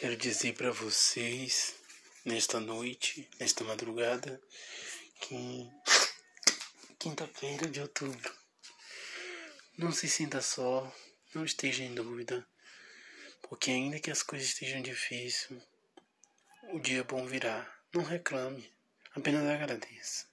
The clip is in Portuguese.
Quero dizer para vocês, nesta noite, nesta madrugada, que quinta-feira de outubro. Não se sinta só, não esteja em dúvida, porque ainda que as coisas estejam difíceis, o dia bom virá. Não reclame, apenas agradeça.